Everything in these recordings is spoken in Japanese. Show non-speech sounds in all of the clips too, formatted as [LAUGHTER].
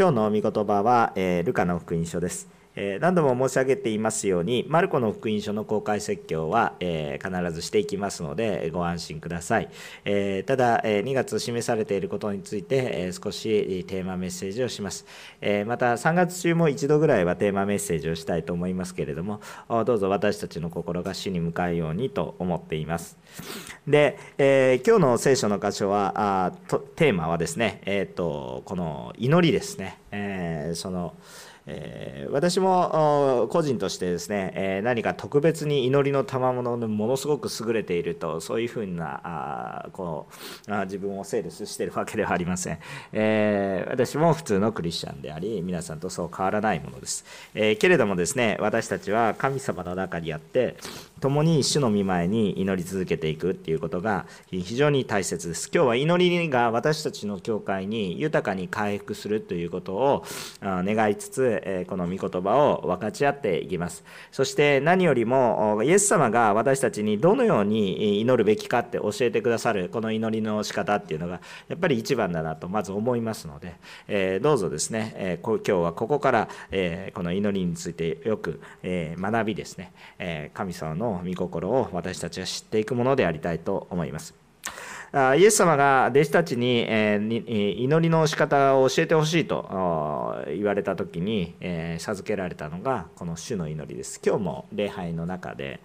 今日の御言葉は、えー、ルカの福音書です。え、何度も申し上げていますように、マルコの福音書の公開説教は、え、必ずしていきますので、ご安心ください。え、ただ、え2月示されていることについて、え少しテーマメッセージをします。えまた、3月中も一度ぐらいはテーマメッセージをしたいと思いますけれども、どうぞ私たちの心が主に向かうようにと思っています。で、え今日の聖書の箇所は、あテーマはですね、えーと、この祈りですね。えそのえ、私も個人としてですね、え、何か特別に祈りの賜物のものすごく優れているとそういうふうなあこうあ自分をセールスしているわけではありません、え、私も普通のクリスチャンであり皆さんとそう変わらないものです、えけれどもですね私たちは神様の中にあって共に主の御前に祈り続けていくっていうことが非常に大切です。今日は祈りが私たちの教会に豊かに回復するということを願いつつこの御言葉を分かち合っていきます。そして何よりもイエス様が私たちにどのように祈るべきかって教えてくださるこの祈りの仕方っていうのがやっぱり一番だなとまず思いますので、えどうぞですね、え今日はここから、えこの祈りについてよく、え学びですね、え神様の御心を私たちは知っていくものでありたいと思います。イエス様が弟子たちに祈りの仕方を教えてほしいと言われた時に授けられたのがこの主の祈りです。今日も礼拝の中で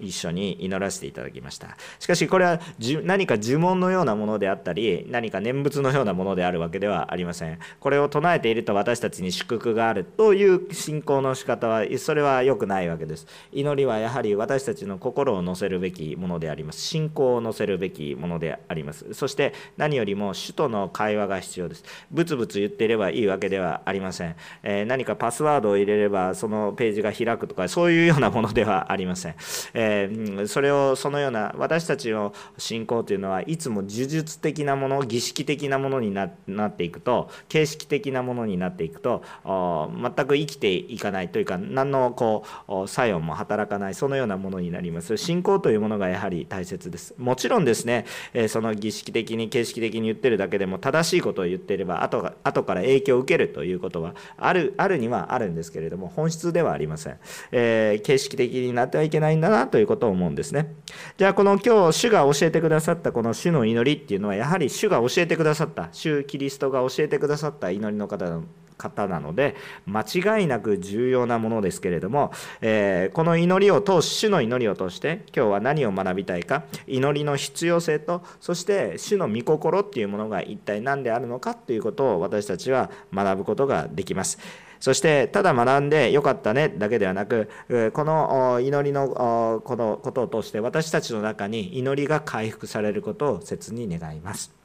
一緒に祈らせていただきました。しかしこれは何か呪文のようなものであったり何か念仏のようなものであるわけではありません。これを唱えていると私たちに祝福があるという信仰の仕方はそれは良くないわけです。祈りはやはり私たちの心を乗せるべきものであります。信仰を乗せるべきものであります。あります。そして何よりも主との会話が必要です。ブツブツ言っていればいいわけではありません、えー、何かパスワードを入れればそのページが開くとかそういうようなものではありません、えー、それをそのような私たちの信仰というのはいつも呪術的なもの儀式的なものになっていくと形式的なものになっていくと全く生きていかないというか何のこう作用も働かないそのようなものになります。信仰というものがやはり大切です。もちろんですね、その儀式的に形式的に言ってるだけでも正しいことを言っていれば後が後から影響を受けるということはあるあるにはあるんですけれども本質ではありません、えー、形式的になってはいけないんだなということを思うんですね。じゃあこの今日主が教えてくださったこの主の祈りっていうのはやはり主が教えてくださった主キリストが教えてくださった祈りの方方なので間違いなく重要なものですけれども、えー、この祈りを通し主の祈りを通して今日は何を学びたいか祈りの必要性とそして主の御心っていうものが一体何であるのかということを私たちは学ぶことができます。そしてただ学んでよかったねだけではなくこの祈りのこのことを通して私たちの中に祈りが回復されることを切に願います。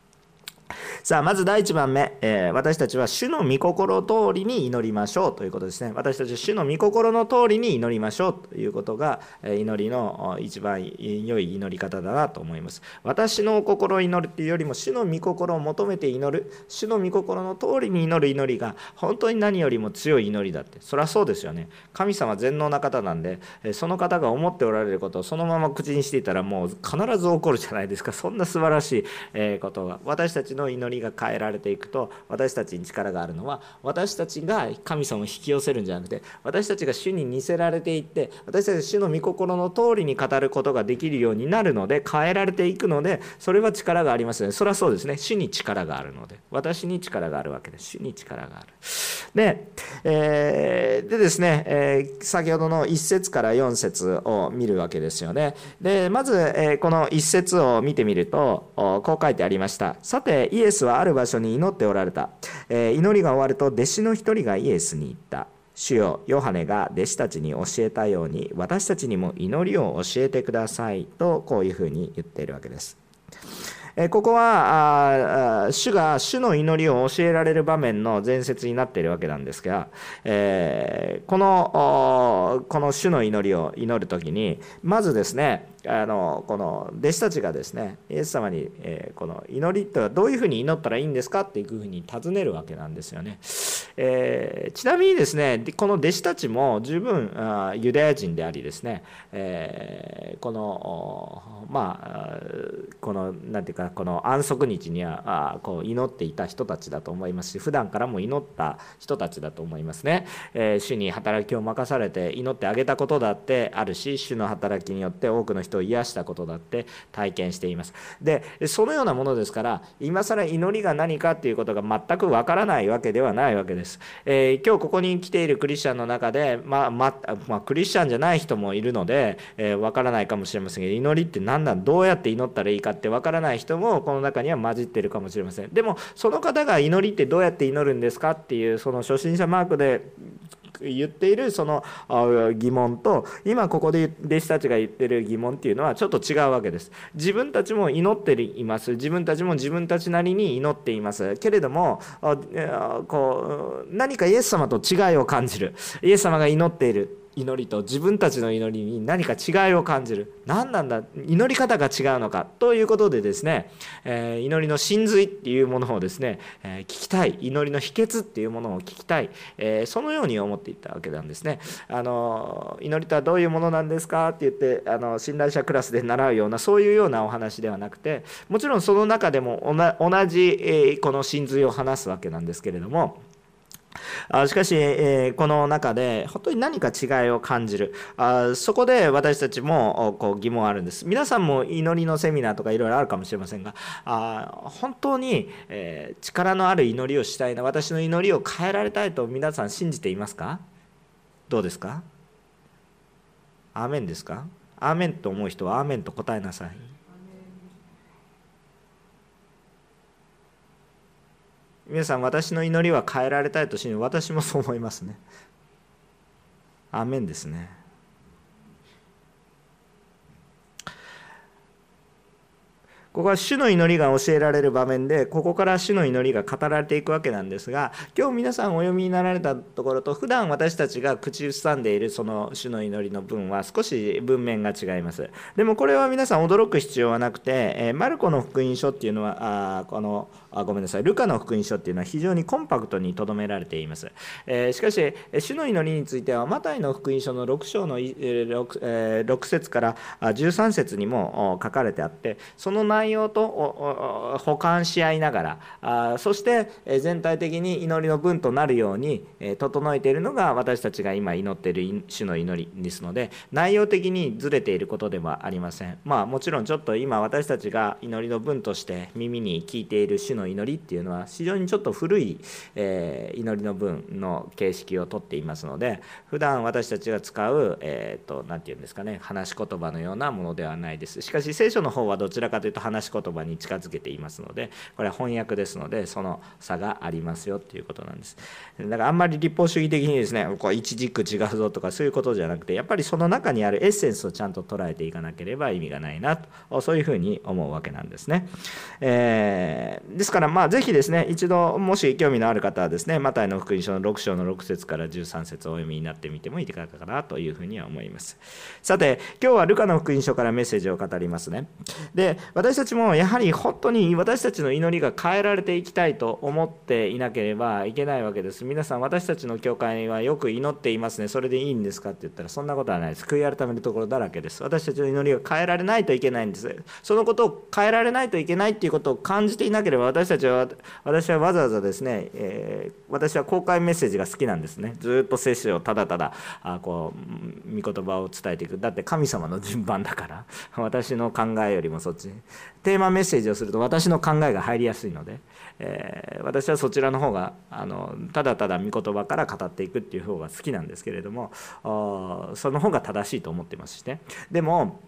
さあ、まず第1番目、えー、私たちは主の御心通りに祈りましょうということですね。私たちは主の御心の通りに祈りましょうということがえ、祈りの一番良い祈り方だなと思います。私の心を祈るっていうよりも、主の御心を求めて祈る、主の御心の通りに祈る祈りが、本当に何よりも強い祈りだって。そりゃそうですよね。神様全能な方なんで、その方が思っておられることをそのまま口にしていたら、もう必ず起こるじゃないですか。そんな素晴らしいことが。私たちの祈りが変えられていくと私たちに力があるのは私たちが神様を引き寄せるんじゃなくて私たちが主に似せられていって私たちが主の御心の通りに語ることができるようになるので変えられていくのでそれは力がありますよね。それはそうですね。主に力があるので。私に力があるわけです。主に力がある。で,、えー、でですね、えー、先ほどの1節から4節を見るわけですよね。でまず、えー、この1節を見てみるとこう書いてありました。さてイエスはある場所に祈っておられた、えー、祈りが終わると弟子の一人がイエスに言った。主よヨハネが弟子たちに教えたように私たちにも祈りを教えてください。とこういうふうに言っているわけです。えここは主が主の祈りを教えられる場面の前説になっているわけなんですが、えーこのこの主の祈りを祈る時にまずですねあのこの弟子たちがですねイエス様に、えこの祈りとはどういうふうに祈ったらいいんですかっていうふうに尋ねるわけなんですよね。えー、ちなみにですねこの弟子たちも十分あユダヤ人でありですね、えー、このまあこのなんていうかこの安息日にはあこう祈っていた人たちだと思いますし普段からも祈った人たちだと思いますね、えー、主に働きを任されて祈ってあげたことだってあるし主の働きによって多くの人を癒したことだって体験しています。でそのようなものですから今更祈りが何かっていうことが全くわからないわけではないわけです、えー、今日ここに来ているクリスチャンの中でまあままあ、クリスチャンじゃない人もいるので、えー、からないかもしれませんけど祈りって何なん？どうやって祈ったらいいかってわからない人もこの中には混じってるかもしれません。でもその方が祈りってどうやって祈るんですかっていうその初心者マークで言っているその疑問と今ここで弟子たちが言ってる疑問っていうのはちょっと違うわけです。自分たちも祈っています。自分たちも自分たちなりに祈っています。けれどもこう何かイエス様と違いを感じる。イエス様が祈っている。祈りと自分たちの祈りに何か違いを感じる。何なんだ？祈り方が違うのか。ということでですね、えー、祈りの真髄っていうものをですね、えー、聞きたい。祈りの秘訣っていうものを聞きたい、えー、そのように思っていったわけなんですね。あの祈りとはどういうものなんですかって言ってあの信頼者クラスで習うようなそういうようなお話ではなくてもちろんその中でも同じ、えこの真髄を話すわけなんですけれどもあしかし、えこの中で本当に何か違いを感じる。あそこで私たちもこう疑問あるんです。皆さんも祈りのセミナーとかいろいろあるかもしれませんがあ本当に、え力のある祈りをしたいな私の祈りを変えられたいと皆さん信じていますか？どうですか？アーメンですか？アーメンと思う人はアーメンと答えなさい。皆さん私の祈りは変えられたいと信じ私もそう思いますね。アメンですね。ここは主の祈りが教えられる場面でここから主の祈りが語られていくわけなんですが今日皆さんお読みになられたところと普段私たちが口ずさんでいるその主の祈りの文は少し文面が違います。でもこれは皆さん驚く必要はなくて、えマルコの福音書っていうのはあこのあごめんなさいルカの福音書っていうのは非常にコンパクトにとどめられています、え、しかし主の祈りについてはマタイの福音書の6章の 6,、えー、6節から13節にも書かれてあってその内容と補完し合いながらあそして全体的に祈りの文となるように整えているのが私たちが今祈っている主の祈りですので内容的にずれていることではありません。まあもちろんちょっと今私たちが祈りの文として耳に聞いている主の祈りっていうのは非常にちょっと古い、え、祈りの文の形式をとっていますので普段私たちが使う何、えーと、て言うんですかね話し言葉のようなものではないです。しかし聖書の方はどちらかというと話話し言葉に近づけていますのでこれは翻訳ですのでその差がありますよっていうことなんです。だからあんまり立法主義的にですねこう一軸違うぞとかそういうことじゃなくてやっぱりその中にあるエッセンスをちゃんと捉えていかなければ意味がないなとそういうふうに思うわけなんですね、えー、ですからまあぜひですね一度もし興味のある方はですねマタイの福音書の6章の6節から13節をお読みになってみてもいいかなというふうには思います。さて今日はルカの福音書からメッセージを語りますね。で私たちちもやはり本当に私たちの祈りが変えられていきたいと思っていなければいけないわけです。皆さん私たちの教会はよく祈っていますね。それでいいんですかって言ったらそんなことはないです。悔い改めるところだらけです。私たちの祈りが変えられないといけないんです。そのことを変えられないといけないっていうことを感じていなければ私たちは私はわざわざですね、えー、私は公開メッセージが好きなんですね。ずっと聖書をただただあこう御言葉を伝えていく。だって神様の順番だから。私の考えよりもそっち。テーマメッセージをすると私の考えが入りやすいので、えー、私はそちらの方があのただただ御言葉から語っていくっていう方が好きなんですけれどもその方が正しいと思ってますしねでも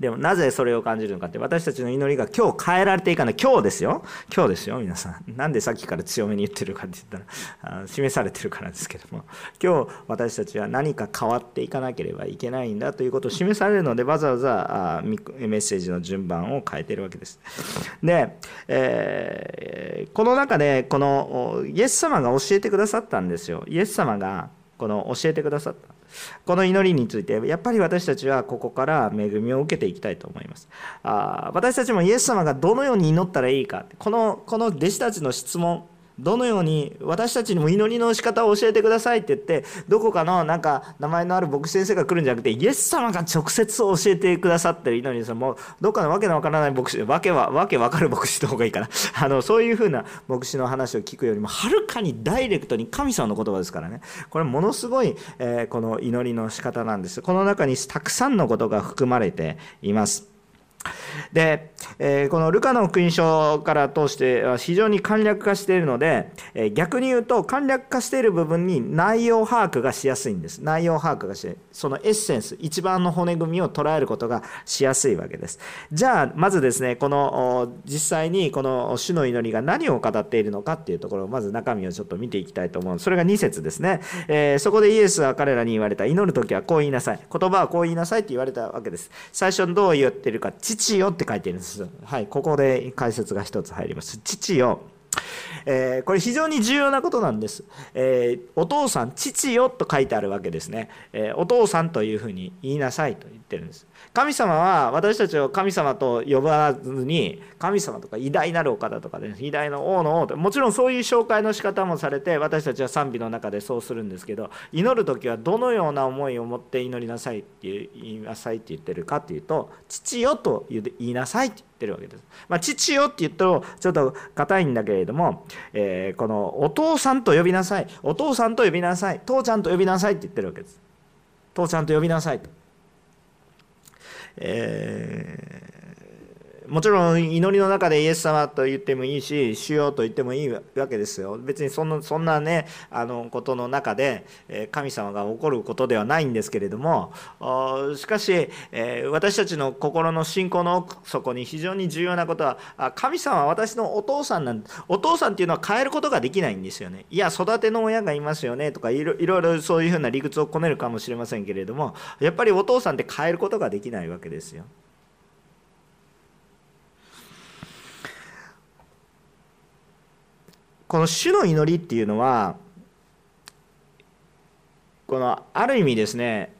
でもなぜそれを感じるのかって私たちの祈りが今日変えられていかない。今日ですよ。今日ですよ皆さん。なんでさっきから強めに言ってるかって言ったら示されてるからですけども。今日私たちは何か変わっていかなければいけないんだということを示されるのでわざわざメッセージの順番を変えてるわけです。で、えー、この中でこのイエス様が教えてくださったんですよ。イエス様がこの教えてくださった。この祈りについてやっぱり私たちはここから恵みを受けていきたいと思います。あ私たちもイエス様がどのように祈ったらいいかこのこの弟子たちの質問どのように私たちにも祈りの仕方を教えてくださいって言ってどこかのなんか名前のある牧師先生が来るんじゃなくてイエス様が直接教えてくださってる祈りですもうどっかのわけのわからない牧師わけはわけわかる牧師の方がいいかな。[LAUGHS] あのそういうふうな牧師の話を聞くよりもはるかにダイレクトに神様の言葉ですからね。これものすごい、えー、この祈りの仕方なんです。この中にたくさんのことが含まれています。で、えー、このルカの福音書から通しては非常に簡略化しているので、えー、逆に言うと簡略化している部分に内容把握がしやすいんです。内容把握がしそのエッセンス一番の骨組みを捉えることがしやすいわけです。じゃあまずですねこの実際にこの主の祈りが何を語っているのかっていうところをまず中身をちょっと見ていきたいと思うそれが2節ですね、えー、そこでイエスは彼らに言われた。祈る時はこう言いなさい。言葉はこう言いなさいって言われたわけです。最初にどう言ってるか父よって書いてるんです。はい、ここで解説が一つ入ります。父よ、えー、これ非常に重要なことなんです、えー、お父さん父よと書いてあるわけですね、えー、お父さんというふうに言いなさいと言ってるんです。神様は私たちを神様と呼ばずに神様とか偉大なるお方とかで、ね、偉大な王の王ともちろんそういう紹介の仕方もされて私たちは賛美の中でそうするんですけど祈る時はどのような思いを持って祈りなさいって言いなさいって言ってるかっていうと父よと言いなさいって言ってるわけです。まあ、父よって言うとちょっと硬いんだけれども、えー、このお父さんと呼びなさいお父さんと呼びなさい父ちゃんと呼びなさいって言ってるわけです。父ちゃんと呼びなさいと。えもちろん祈りの中でイエス様と言ってもいいし主よと言ってもいいわけですよ別にそんなそんなねあのことの中で神様が起こることではないんですけれどもしかし私たちの心の信仰の奥底に非常に重要なことは神様は私のお父さんなんお父さんっていうのは変えることができないんですよねいや育ての親がいますよねとかいろいろそういうふうな理屈をこねるかもしれませんけれどもやっぱりお父さんって変えることができないわけですよ。この主の祈りっていうのはこのある意味ですね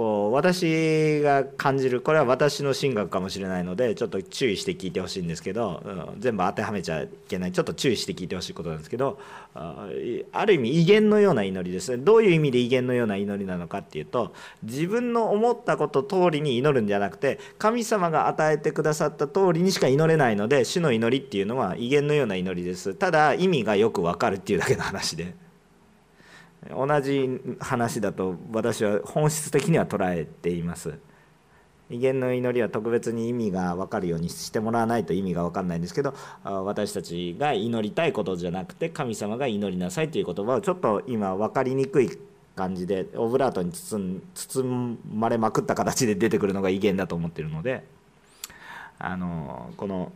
こう私が感じるこれは私の神学かもしれないのでちょっと注意して聞いてほしいんですけど、うん、全部当てはめちゃいけない。ちょっと注意して聞いてほしいことなんですけどある意味威厳のような祈りですね。どういう意味で威厳のような祈りなのかっていうと自分の思ったこと通りに祈るんじゃなくて神様が与えてくださった通りにしか祈れないので主の祈りっていうのは威厳のような祈りです。ただ意味がよくわかるっていうだけの話で。同じ話だと私は本質的には捉えています。威厳の祈りは特別に意味が分かるようにしてもらわないと意味が分かんないんですけど私たちが祈りたいことじゃなくて神様が祈りなさいという言葉をちょっと今分かりにくい感じでオブラートに包まれまくった形で出てくるのが威厳だと思ってるのであのこの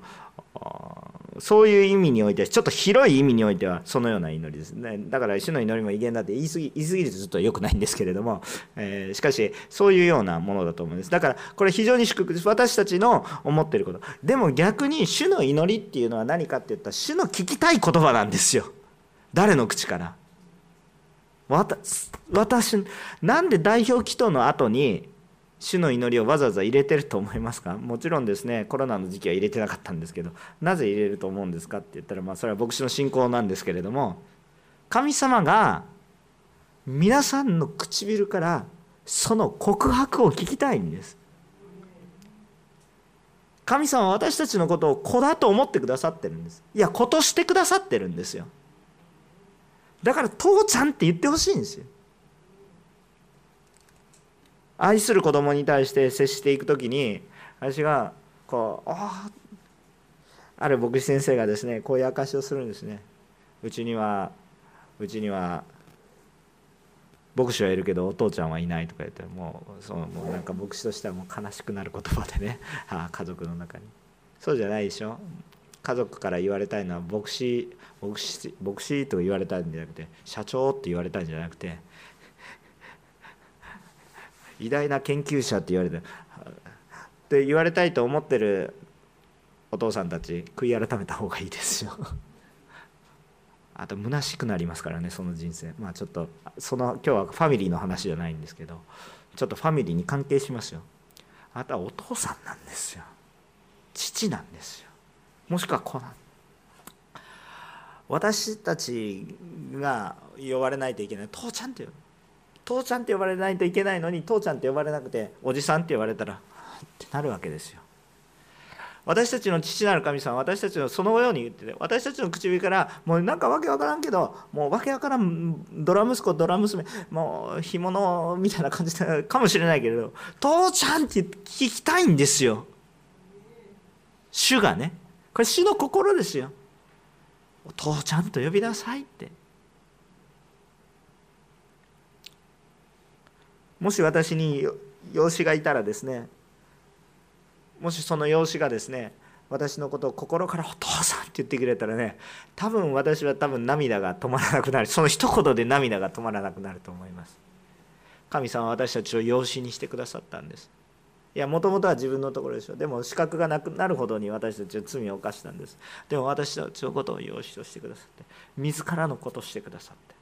そういう意味においてちょっと広い意味においてはそのような祈りですね。だから主の祈りも威厳だって言い過ぎ言い過ぎるとちょっと良くないんですけれども、えー、しかしそういうようなものだと思うんです。だからこれ非常に祝福です。私たちの思ってること。でも逆に主の祈りっていうのは何かって言ったら主の聞きたい言葉なんですよ。誰の口から。私なんで代表祈祷の後に主の祈りをわざわざ入れてると思いますか？[LAUGHS] もちろんですねコロナの時期は入れてなかったんですけどなぜ入れると思うんですかって言ったらまあそれは牧師の信仰なんですけれども神様が皆さんの唇からその告白を聞きたいんです。神様は私たちのことを子だと思ってくださってるんです。いや子としてくださってるんですよ。だから父ちゃんって言ってほしいんですよ。愛する子供に対して接していく時に私がこうあある牧師先生がですねこういう証しをするんですね。うちにはうちには牧師はいるけどお父ちゃんはいないとか言ってもうそのもうなんか牧師としてはもう悲しくなる言葉でね。[LAUGHS] 家族の中に。そうじゃないでしょ。家族から言われたいのは牧師牧師牧師と言われたんじゃなくて社長って言われたんじゃなくて偉大な研究者って言われてって言われたいと思ってるお父さんたち悔い改めた方がいいですよ。[LAUGHS] あと虚しくなりますからねその人生。まあちょっとその今日はファミリーの話じゃないんですけどちょっとファミリーに関係しますよ。あなたはお父さんなんですよ。父なんですよ。もしくは子なん。私たちが呼ばれないといけない父ちゃんって父ちゃんって呼ばれないといけないのに父ちゃんって呼ばれなくておじさんって呼ばれたらってなるわけですよ。私たちの父なる神様私たちのそのように言ってて私たちの唇からもうなんかわけわからんけどもうわけわからんドラ息子ドラ娘もう干物みたいな感じかもしれないけれど父ちゃんって聞きたいんですよ。主がね。これ主の心ですよ。お父ちゃんと呼びなさいって。もし私に養子がいたらですねもしその養子がですね私のことを心から「お父さん」って言ってくれたらね多分私は多分涙が止まらなくなる。その一言で涙が止まらなくなると思います。神様は私たちを養子にしてくださったんです。いやもともとは自分のところでしょうでも資格がなくなるほどに私たちは罪を犯したんです。でも私たちのことを養子としてくださって自らのことをしてくださって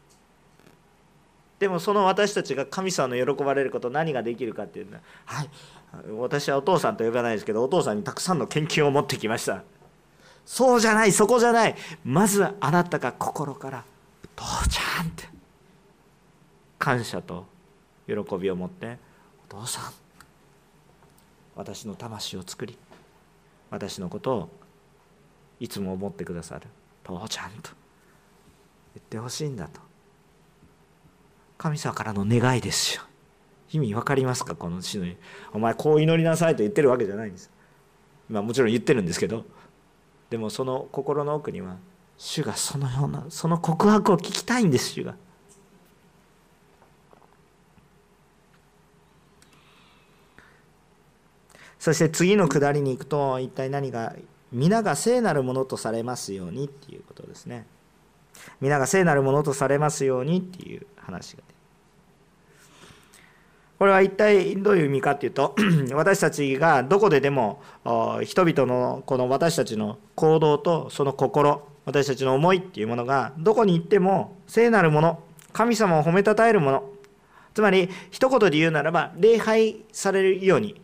でもその私たちが神様の喜ばれること何ができるかっていうの。ははい。私はお父さんと呼ばないですけどお父さんにたくさんの研究を持ってきました。そうじゃないそこじゃない。まずあなたが心から「父ちゃん」って。感謝と喜びを持って「お父さん私の魂を作り私のことをいつも思ってくださる。父ちゃん」と言ってほしいんだと。神様からの願いですよ。意味分かりますか？この詩の。お前こう祈りなさいと言ってるわけじゃないんです。まあもちろん言ってるんですけど。でもその心の奥には主がそのようなその告白を聞きたいんです主が。そして次の下りに行くと一体何が皆が聖なるものとされますようにっていうことですね。皆が聖なるものとされますようにっていう話がこれは一体どういう意味かっていうと [CLEARS THROAT] 私たちがどこででも人々のこの私たちの行動とその心私たちの思いっていうものがどこに行っても聖なるもの神様を褒めたたえるもの。つまり一言で言うならば礼拝されるように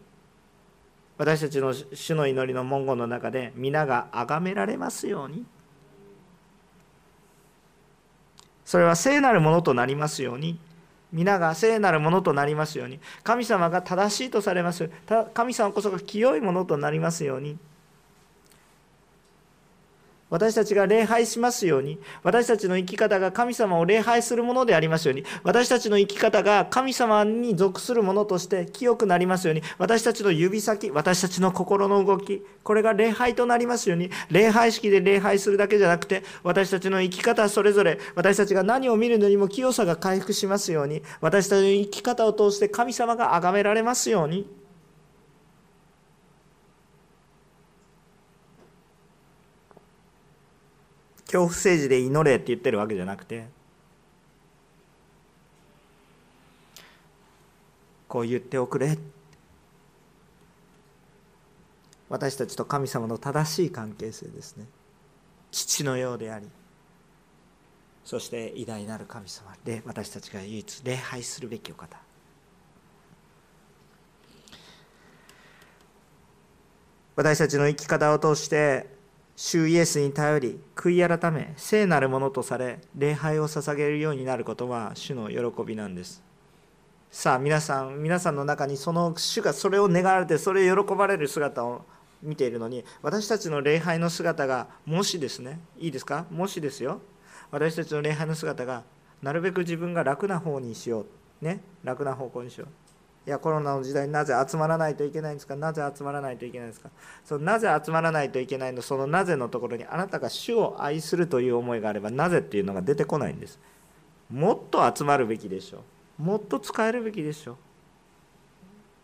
私たちの主の祈りの文言の中で皆が崇められますように。それは聖なるものとなりますように。皆が聖なるものとなりますように。神様が正しいとされます。神様こそが清いものとなりますように。私たちが礼拝しますように私たちの生き方が神様を礼拝するものでありますように私たちの生き方が神様に属するものとして清くなりますように私たちの指先私たちの心の動きこれが礼拝となりますように礼拝式で礼拝するだけじゃなくて私たちの生き方それぞれ私たちが何を見るのにも清さが回復しますように私たちの生き方を通して神様が崇められますように。恐怖政治で祈れって言ってるわけじゃなくてこう言っておくれ。私たちと神様の正しい関係性ですね。父のようでありそして偉大なる神様で私たちが唯一礼拝するべきお方。私たちの生き方を通して主イエスに頼り悔い改め聖なるものとされ礼拝を捧げるようになることは主の喜びなんです。さあ皆さん皆さんの中にその主がそれを願われてそれを喜ばれる姿を見ているのに私たちの礼拝の姿がもしですねいいですか？もしですよ。私たちの礼拝の姿がなるべく自分が楽な方にしよう。ね？楽な方向にしよう。いやコロナの時代になぜ集まらないといけないんですか？なぜ集まらないといけないんですか？そのなぜ集まらないといけないの？そのなぜのところにあなたが主を愛するという思いがあればなぜっていうのが出てこないんです。もっと集まるべきでしょう。もっと使えるべきでしょう。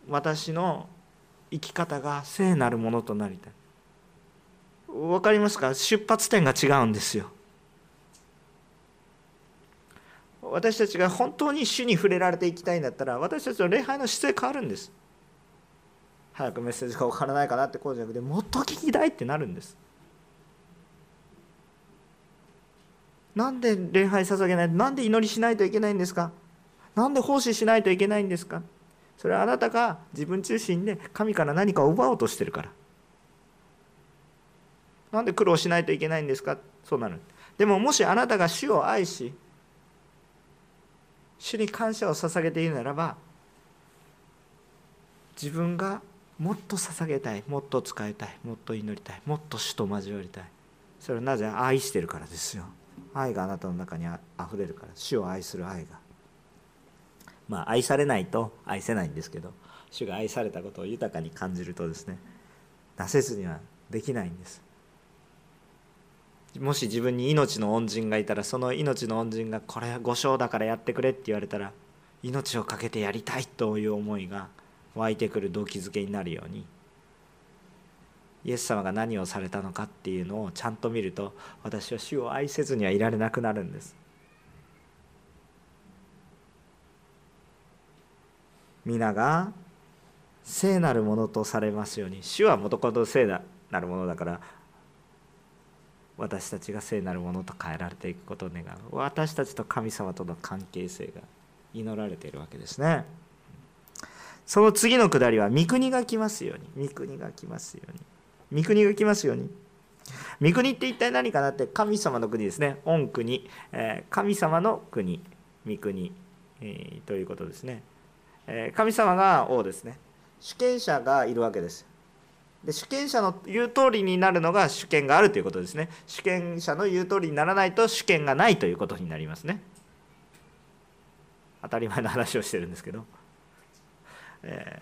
私の生き方が聖なるものとなりたい。分かりますか？出発点が違うんですよ。私たちが本当に主に触れられていきたいんだったら私たちの礼拝の姿勢変わるんです。早くメッセージが分からないかなってこうじゃなくてもっと聞きたいってなるんです。なんで礼拝捧げないなんで祈りしないといけないんですか？なんで奉仕しないといけないんですか？それはあなたが自分中心で神から何かを奪おうとしてるから。なんで苦労しないといけないんですか？そうなる。でももしあなたが主を愛し主に感謝を捧げているならば自分がもっと捧げたいもっと使いたいもっと祈りたいもっと主と交わりたい。それはなぜ愛してるからですよ。愛があなたの中にあふれるから。主を愛する愛が。まあ愛されないと愛せないんですけど主が愛されたことを豊かに感じるとですねなせずにはできないんです。もし自分に命の恩人がいたらその命の恩人がこれは御章だからやってくれって言われたら命を懸けてやりたいという思いが湧いてくる動機づけになるようにイエス様が何をされたのかっていうのをちゃんと見ると私は主を愛せずにはいられなくなるんです。皆が聖なるものとされますように主はもともと聖なるものだから私たちが聖なるものと変えられていくことを願う。私たちと神様との関係性が祈られているわけですね。その次のくだりは御国が来ますように。御国が来ますように。御国が来ますように。御国って一体何かなって神様の国ですね。御国、え、神様の国。御国、え、ということですね、え、神様が王ですね。主権者がいるわけです。で主権者の言う通りになるのが主権があるということですね。主権者の言う通りにならないと主権がないということになりますね。当たり前の話をしてるんですけど、え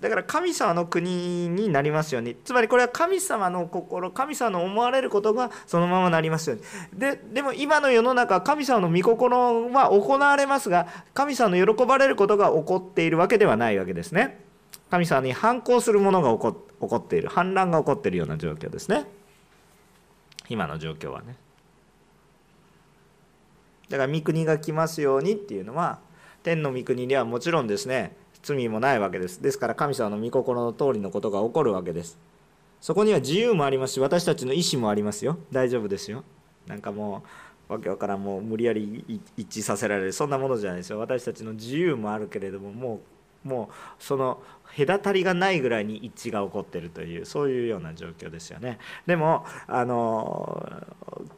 ー、だから神様の国になりますように。つまりこれは神様の心神様の思われることがそのままなりますように。ででも今の世の中神様の御心は行われますが神様の喜ばれることが起こっているわけではないわけですね。神様に反抗するものが起こっている反乱が起こっているような状況ですね。今の状況はね。だから御国が来ますようにっていうのは天の御国にはもちろんですね罪もないわけです。ですから神様の御心の通りのことが起こるわけです。そこには自由もありますし私たちの意思もありますよ。大丈夫ですよ。なんかもうわけわからんもう無理やり一致させられるそんなものじゃないですよ。私たちの自由もあるけれどももうもうその隔たりがないぐらいに一致が起こってるというそういうような状況ですよね。でもあの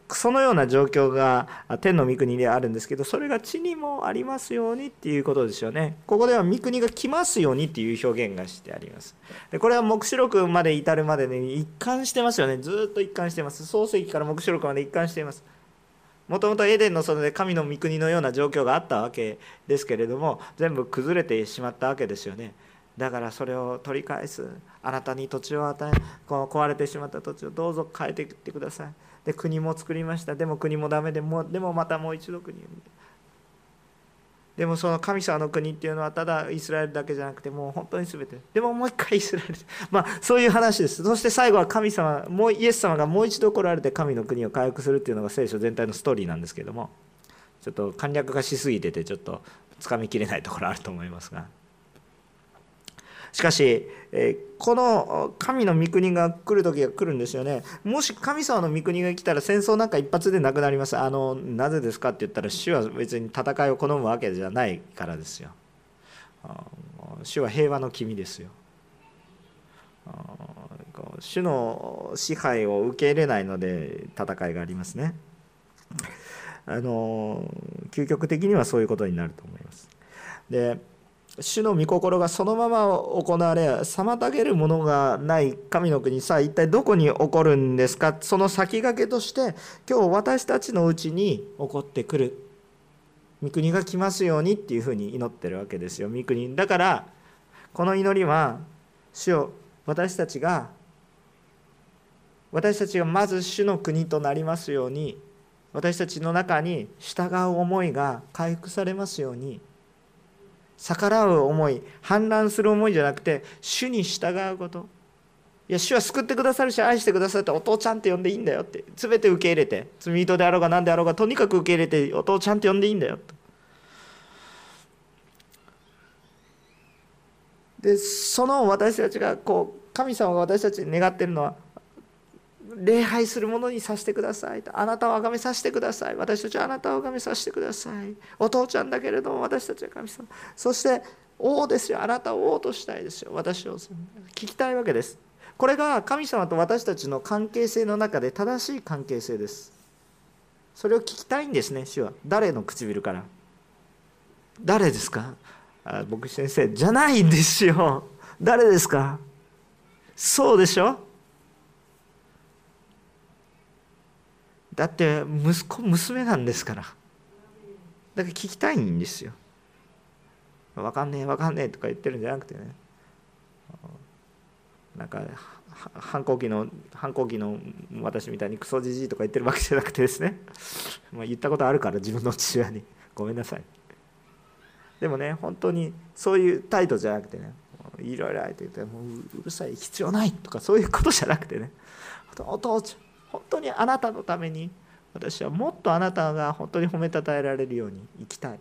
そのような状況が天の御国であるんですけどそれが地にもありますようにっていうことですよね。ここでは御国が来ますようにっていう表現がしてあります。でこれは黙示録まで至るまでに一貫してますよね。ずっと一貫してます。創世記から黙示録まで一貫しています。もともとエデンの園で神の御国のような状況があったわけですけれども全部崩れてしまったわけですよね。だからそれを取り返す。あなたに土地を与えこの壊れてしまった土地をどうぞ変えていってください。で国も作りました。でも国もダメでもでもまたもう一度国でもその神様の国っていうのはただイスラエルだけじゃなくてもう本当に全て。でももう一回イスラエル。[LAUGHS] まあそういう話です。そして最後は神様もうイエス様がもう一度来られて神の国を回復するっていうのが聖書全体のストーリーなんですけども。ちょっと簡略化しすぎててちょっとつかみきれないところあると思いますが。しかし、えこの神の御国が来る時が来るんですよね。もし神様の御国が来たら戦争なんか一発でなくなります。あのなぜですかって言ったら主は別に戦いを好むわけじゃないからですよ。主は平和の君ですよ。主の支配を受け入れないので戦いがありますね。あの究極的にはそういうことになると思います。で主の御心がそのまま行われ妨げるものがない神の国さあ一体どこに起こるんですか?その先駆けとして今日私たちのうちに起こってくる。御国が来ますようにっていうふうに祈ってるわけですよ御国だからこの祈りは主を私たちが私たちがまず主の国となりますように私たちの中に従う思いが回復されますように逆らう思い反乱する思いじゃなくて主に従うこと。いや主は救ってくださるし愛してくださってお父ちゃんって呼んでいいんだよって。全て受け入れて罪人であろうが何であろうがとにかく受け入れてお父ちゃんって呼んでいいんだよとでその私たちがこう神様が私たちに願ってるのは礼拝するものにさせてください。とあなたを崇めさせてください。私たちはあなたを崇めさせてください。お父ちゃんだけれども私たちは神様。そして王ですよ。あなたを王としたいですよ。私を聞きたいわけです。これが神様と私たちの関係性の中で正しい関係性です。それを聞きたいんですね。主は。誰の唇から。誰ですか？あ牧師先生。じゃないんですよ。誰ですか？そうでしょ？だって息子娘なんですから。だから聞きたいんですよ。分かんねえ分かんねえとか言ってるんじゃなくてね。なんか反抗期の反抗期の私みたいにクソじじいとか言ってるわけじゃなくてですね、まあ、言ったことあるから自分の父親に。ごめんなさい。でもね本当にそういう態度じゃなくてね。いろいろあえて言ってもううるさい必要ないとかそういうことじゃなくてね。お父ちゃん。本当にあなたのために私はもっとあなたが本当に褒めたたえられるように生きたい。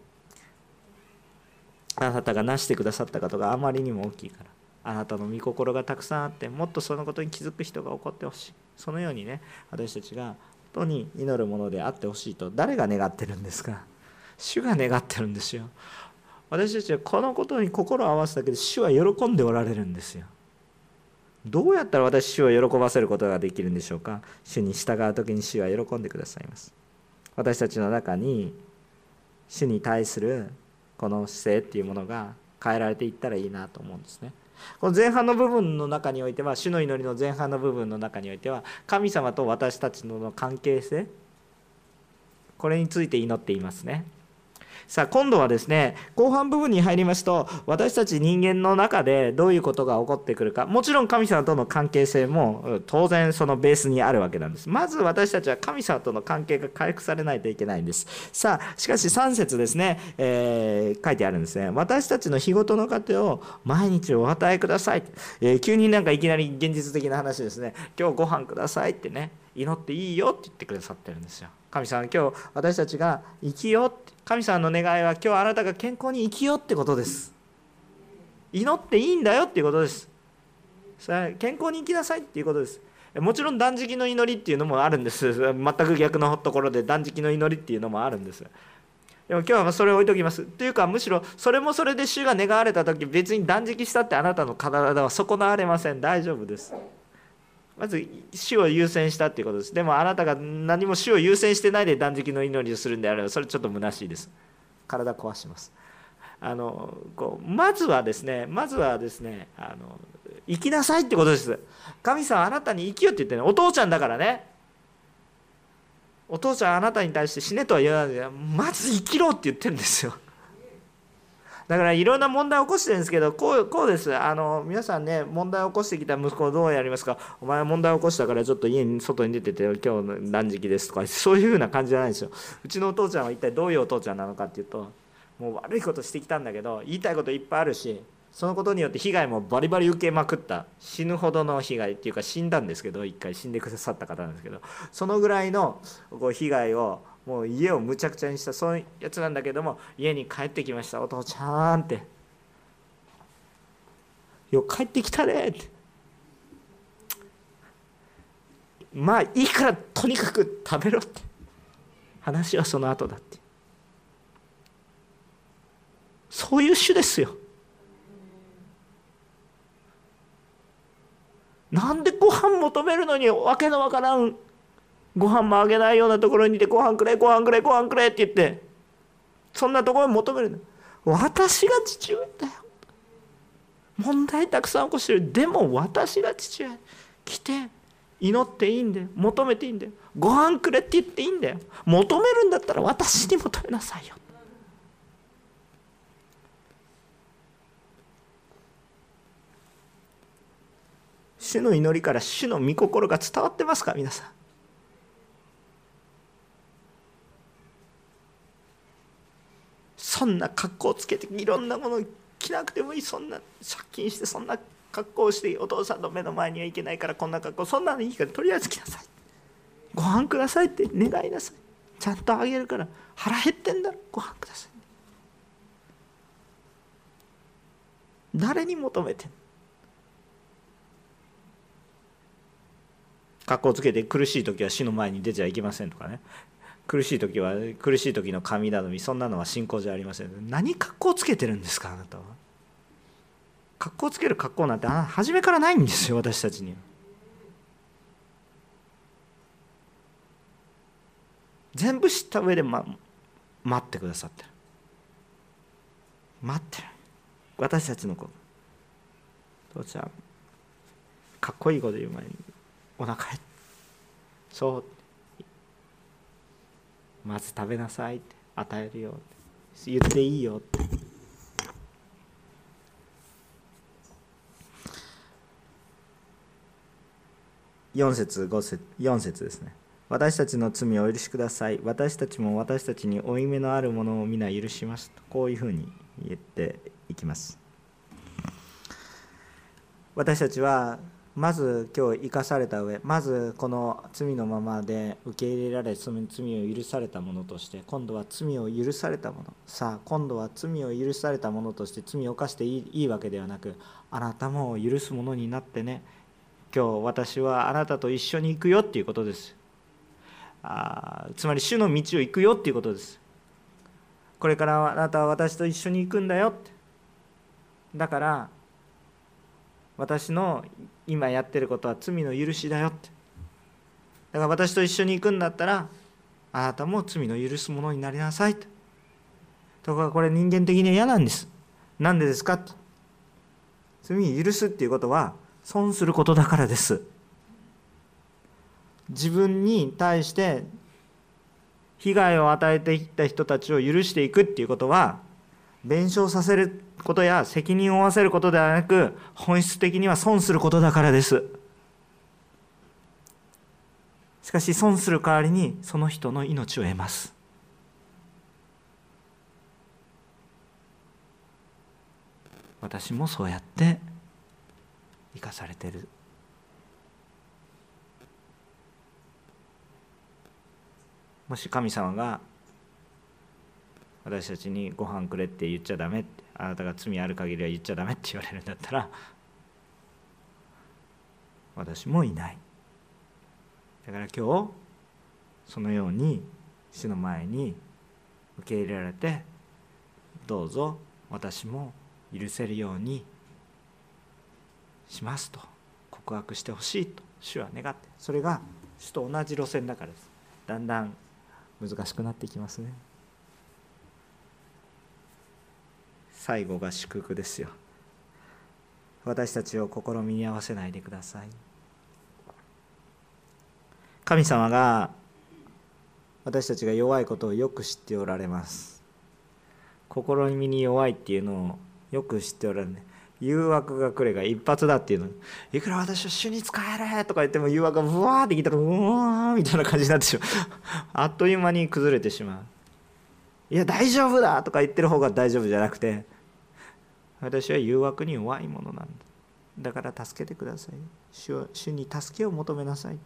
あなたがなしてくださったことがあまりにも大きいからあなたの御心がたくさんあってもっとそのことに気づく人が起こってほしい。そのようにね私たちが本当に祈るものであってほしいと誰が願ってるんですか？主が願ってるんですよ。私たちはこのことに心を合わすだけで主は喜んでおられるんですよ。どうやったら私主を喜ばせることができるんでしょうか？主に従う時に主は喜んでくださいます。私たちの中に主に対するこの姿勢っていうものが変えられていったらいいなと思うんですね。この前半の部分の中においては主の祈りの前半の部分の中においては神様と私たちの関係性これについて祈っていますね。さあ今度はですね後半部分に入りますと私たち人間の中でどういうことが起こってくるかもちろん神様との関係性も当然そのベースにあるわけなんです。まず私たちは神様との関係が回復されないといけないんです。さあしかし3節ですね、えー、書いてあるんですね。私たちの日ごとの糧を毎日お与えください、えー、急になんかいきなり現実的な話ですね。今日ご飯くださいってね。祈っていいよって言ってくださってるんですよ。神様今日私たちが生きよう神様の願いは今日あなたが健康に生きようってことです。祈っていいんだよっていうことです。それ健康に生きなさいっていうことです。もちろん断食の祈りっていうのもあるんです。全く逆のところで断食の祈りっていうのもあるんです。でも今日はそれを置いときます。というかむしろそれもそれで主が願われた時別に断食したってあなたの体は損なわれません。大丈夫です。まず死を優先したっていうことです。でもあなたが何も死を優先してないで断食の祈りをするんであればそれちょっと虚しいです。体壊します。あのこうまずはですねまずはですねあの生きなさいってことです。神様あなたに生きよって言ってねお父ちゃんだからね。お父ちゃんあなたに対して死ねとは言わないでまず生きろって言ってるんですよ。だからいろんな問題を起こしてるんですけどこうこうです。あの皆さんね問題を起こしてきた息子をどうやりますか？お前は問題を起こしたからちょっと家に外に出てて今日断食ですとかそういうふうな感じじゃないんですよ。うちのお父ちゃんは一体どういうお父ちゃんなのかっていうともう悪いことしてきたんだけど言いたいこといっぱいあるしそのことによって被害もバリバリ受けまくった死ぬほどの被害っていうか死んだんですけど一回死んでくださった方なんですけどそのぐらいのこう被害をもう家をむちゃくちゃにしたそういうやつなんだけども家に帰ってきました。お父ちゃんって「よ帰ってきたね」って。まあいいからとにかく食べろって。話はその後だって。そういう種ですよ。なんでご飯求めるのにわけのわからんご飯もあげないようなところにいてご飯くれご飯くれご飯くれって言ってそんなところに求める私が父親だよ。問題たくさん起こしてる。でも私が父親。来て祈っていいんだよ。求めていいんだよ。ご飯くれって言っていいんだよ。求めるんだったら私に求めなさいよ。主の祈りから主の御心が伝わってますか？皆さん。そんな格好つけていろんなもの着なくてもいいそんな借金してそんな格好をしてお父さんの目の前にはいけないからこんな格好そんなのいいからとりあえず来なさい。ご飯ください。って願いなさい。ちゃんとあげるから腹減ってんだろ。ご飯ください。誰に求めてん格好つけて苦しい時は死の前に出ちゃいけませんとかね。苦しい時は苦しい時の神頼みそんなのは信仰じゃありません。何格好つけてるんですかあなたは。格好つける格好なんて初めからないんですよ私たちには。全部知った上で、ま、待ってくださってる。待ってる。私たちのこと。父ちゃんかっこいいこと言う前にお腹減そう。まず食べなさいって与えるよって。言っていいよって。4節5節4節ですね。私たちの罪をお許しください。私たちも私たちに負い目のあるものを皆許しますと。こういうふうに言っていきます。私たちはまず今日生かされた上まずこの罪のままで受け入れられその罪を許されたものとして今度は罪を許されたものさあ今度は罪を許されたものとして罪を犯していいいいわけではなくあなたも許すものになってね。今日私はあなたと一緒に行くよっていうことです。あつまり主の道を行くよっていうことです。これからあなたは私と一緒に行くんだよって。だから私の今やってることは罪の許しだよって。だから私と一緒に行くんだったらあなたも罪の許すものになりなさいとところがこれ人間的には嫌なんです。なんでですかと罪を許すっていうことは損することだからです。自分に対して被害を与えてきた人たちを許していくっていうことは弁償させることや責任を負わせることではなく本質的には損することだからです。しかし損する代わりにその人の命を得ます。私もそうやって生かされてる。もし神様が私たちにご飯くれって言っちゃダメってあなたが罪ある限りは言っちゃダメって言われるんだったら私もいない。だから今日そのように主の前に受け入れられてどうぞ私も許せるようにしますと。告白してほしいと。主は願って。それが主と同じ路線だからです。だんだん難しくなってきますね。最後が祝福ですよ。私たちを試みに合わせないでください。神様が私たちが弱いことをよく知っておられます。試みに弱いっていうのをよく知っておられる。誘惑が来れが一発だっていうの。いくら私は主に使えるとか言っても誘惑がブワーってきたらうわーみたいな感じになってしまう。[LAUGHS] あっという間に崩れてしまう。いや大丈夫だとか言ってる方が大丈夫じゃなくて私は誘惑に弱いものなんだ。だから助けてください。主主に助けを求めなさい。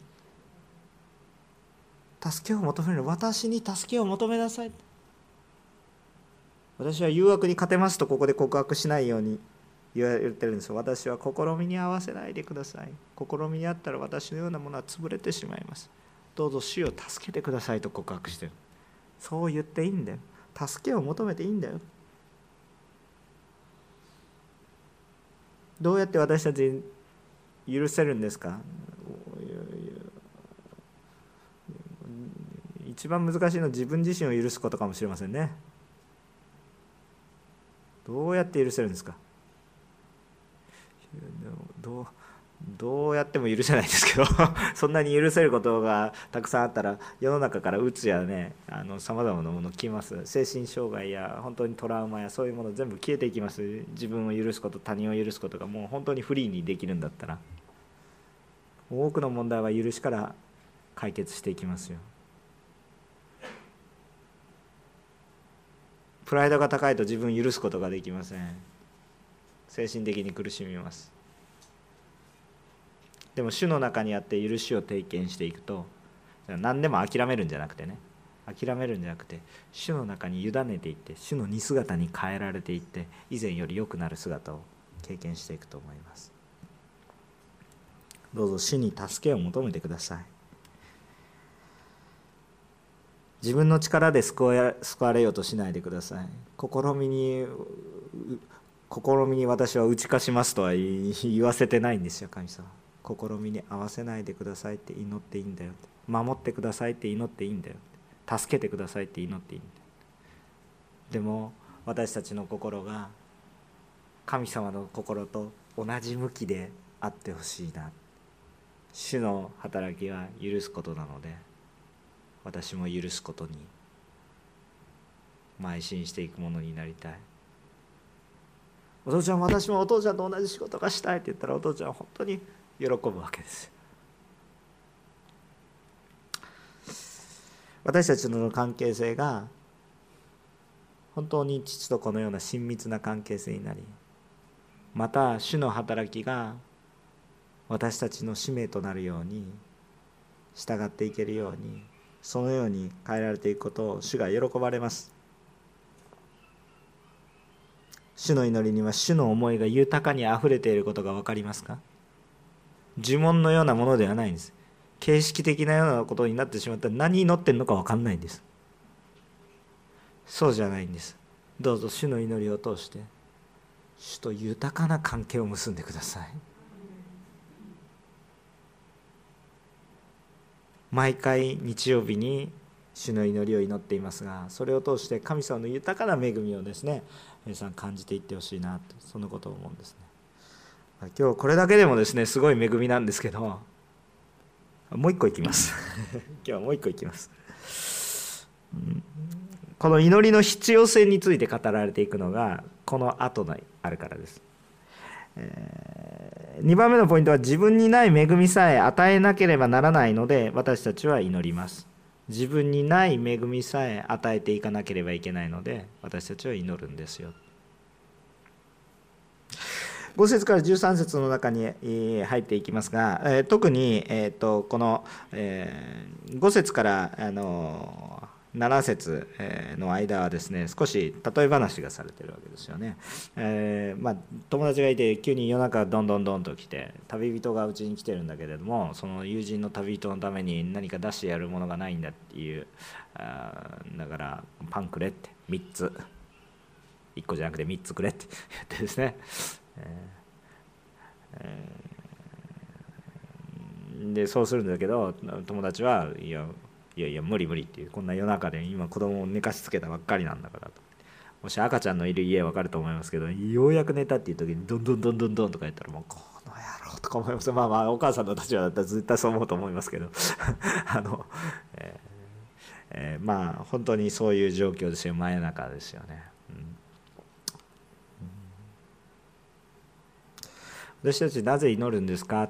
助けを求める。私に助けを求めなさい。私は誘惑に勝てますとここで告白しないように言われてるんです。私は試みに合わせないでください。試みにあったら私のようなものは潰れてしまいます。どうぞ主を助けてくださいと告白してる。そう言っていいんだよ。助けを求めていいんだよ。どうやって私たち許せるんですか？一番難しいのは自分自身を許すことかもしれませんね。どうやって許せるんですか？どうどうやっても許せないですけど [LAUGHS] そんなに許せることがたくさんあったら世の中からうつやねさまざまなもの消えます。精神障害や本当にトラウマやそういうもの全部消えていきます。自分を許すこと他人を許すことがもう本当にフリーにできるんだったら多くの問題は許しから解決していきますよ。プライドが高いと自分を許すことができません。精神的に苦しみます。でも主の中にあって許しを体験していくと何でも諦めるんじゃなくてね。諦めるんじゃなくて主の中に委ねていって主の似姿に変えられていって以前より良くなる姿を経験していくと思います。どうぞ主に助けを求めてください。自分の力で救われようとしないでください。試みに試みに私は打ち勝ちますとは言わせてないんですよ神様。試みに合わせないでくださいって祈っていいんだよ守ってくださいって祈っていいんだよ助けてくださいって祈っていいんだよでも私たちの心が神様の心と同じ向きであってほしいな主の働きは許すことなので私も許すことに邁進していくものになりたいお父ちゃん私もお父ちゃんと同じ仕事がしたいって言ったらお父ちゃん本当に喜ぶわけです。私たちの関係性が本当に父と子のような親密な関係性になりまた主の働きが私たちの使命となるように従っていけるようにそのように変えられていくことを主が喜ばれます。主の祈りには主の思いが豊かにあふれていることが分かりますか？呪文のようなものではないんです。形式的なようなことになってしまった。ら何祈ってんのか分かんないんです。そうじゃないんです。どうぞ主の祈りを通して。主と豊かな関係を結んでください。毎回日曜日に主の祈りを祈っていますがそれを通して神様の豊かな恵みをですね皆さん感じていってほしいなとそのことを思うんですね。今日これだけでもですねすごい恵みなんですけどもう一個いきます。[LAUGHS] 今日はもう一個いきます。この祈りの必要性について語られていくのがこの後にあるからです、えー、2番目のポイントは自分にない恵みさえ与えなければならないので私たちは祈ります。自分にない恵みさえ与えていかなければいけないので私たちは祈るんですよ5節から13節の中に入っていきますが特に、えー、とこの、え5節からあの7節の間はですね少し例え話がされてるわけですよね、えー、まあ、友達がいて急に夜中どんどんどんと来て旅人がうちに来てるんだけれどもその友人の旅人のために何か出してやるものがないんだっていうあだからパンくれって3つ。1個じゃなくて3つくれって言ってですね、でそうするんだけど友達はいやいやいや無理無理っていうこんな夜中で今子供を寝かしつけたばっかりなんだからと。もし赤ちゃんのいる家わかると思いますけどようやく寝たっていう時にどんどんどんどんどんとか言ったらもうこの野郎とか思います。まあまあお母さんの立場だったら絶対そう思うと思いますけど。[LAUGHS] あの、えーえー、まあ本当にそういう状況ですよ。真夜中ですよね、うん、私たちなぜ祈るんですか？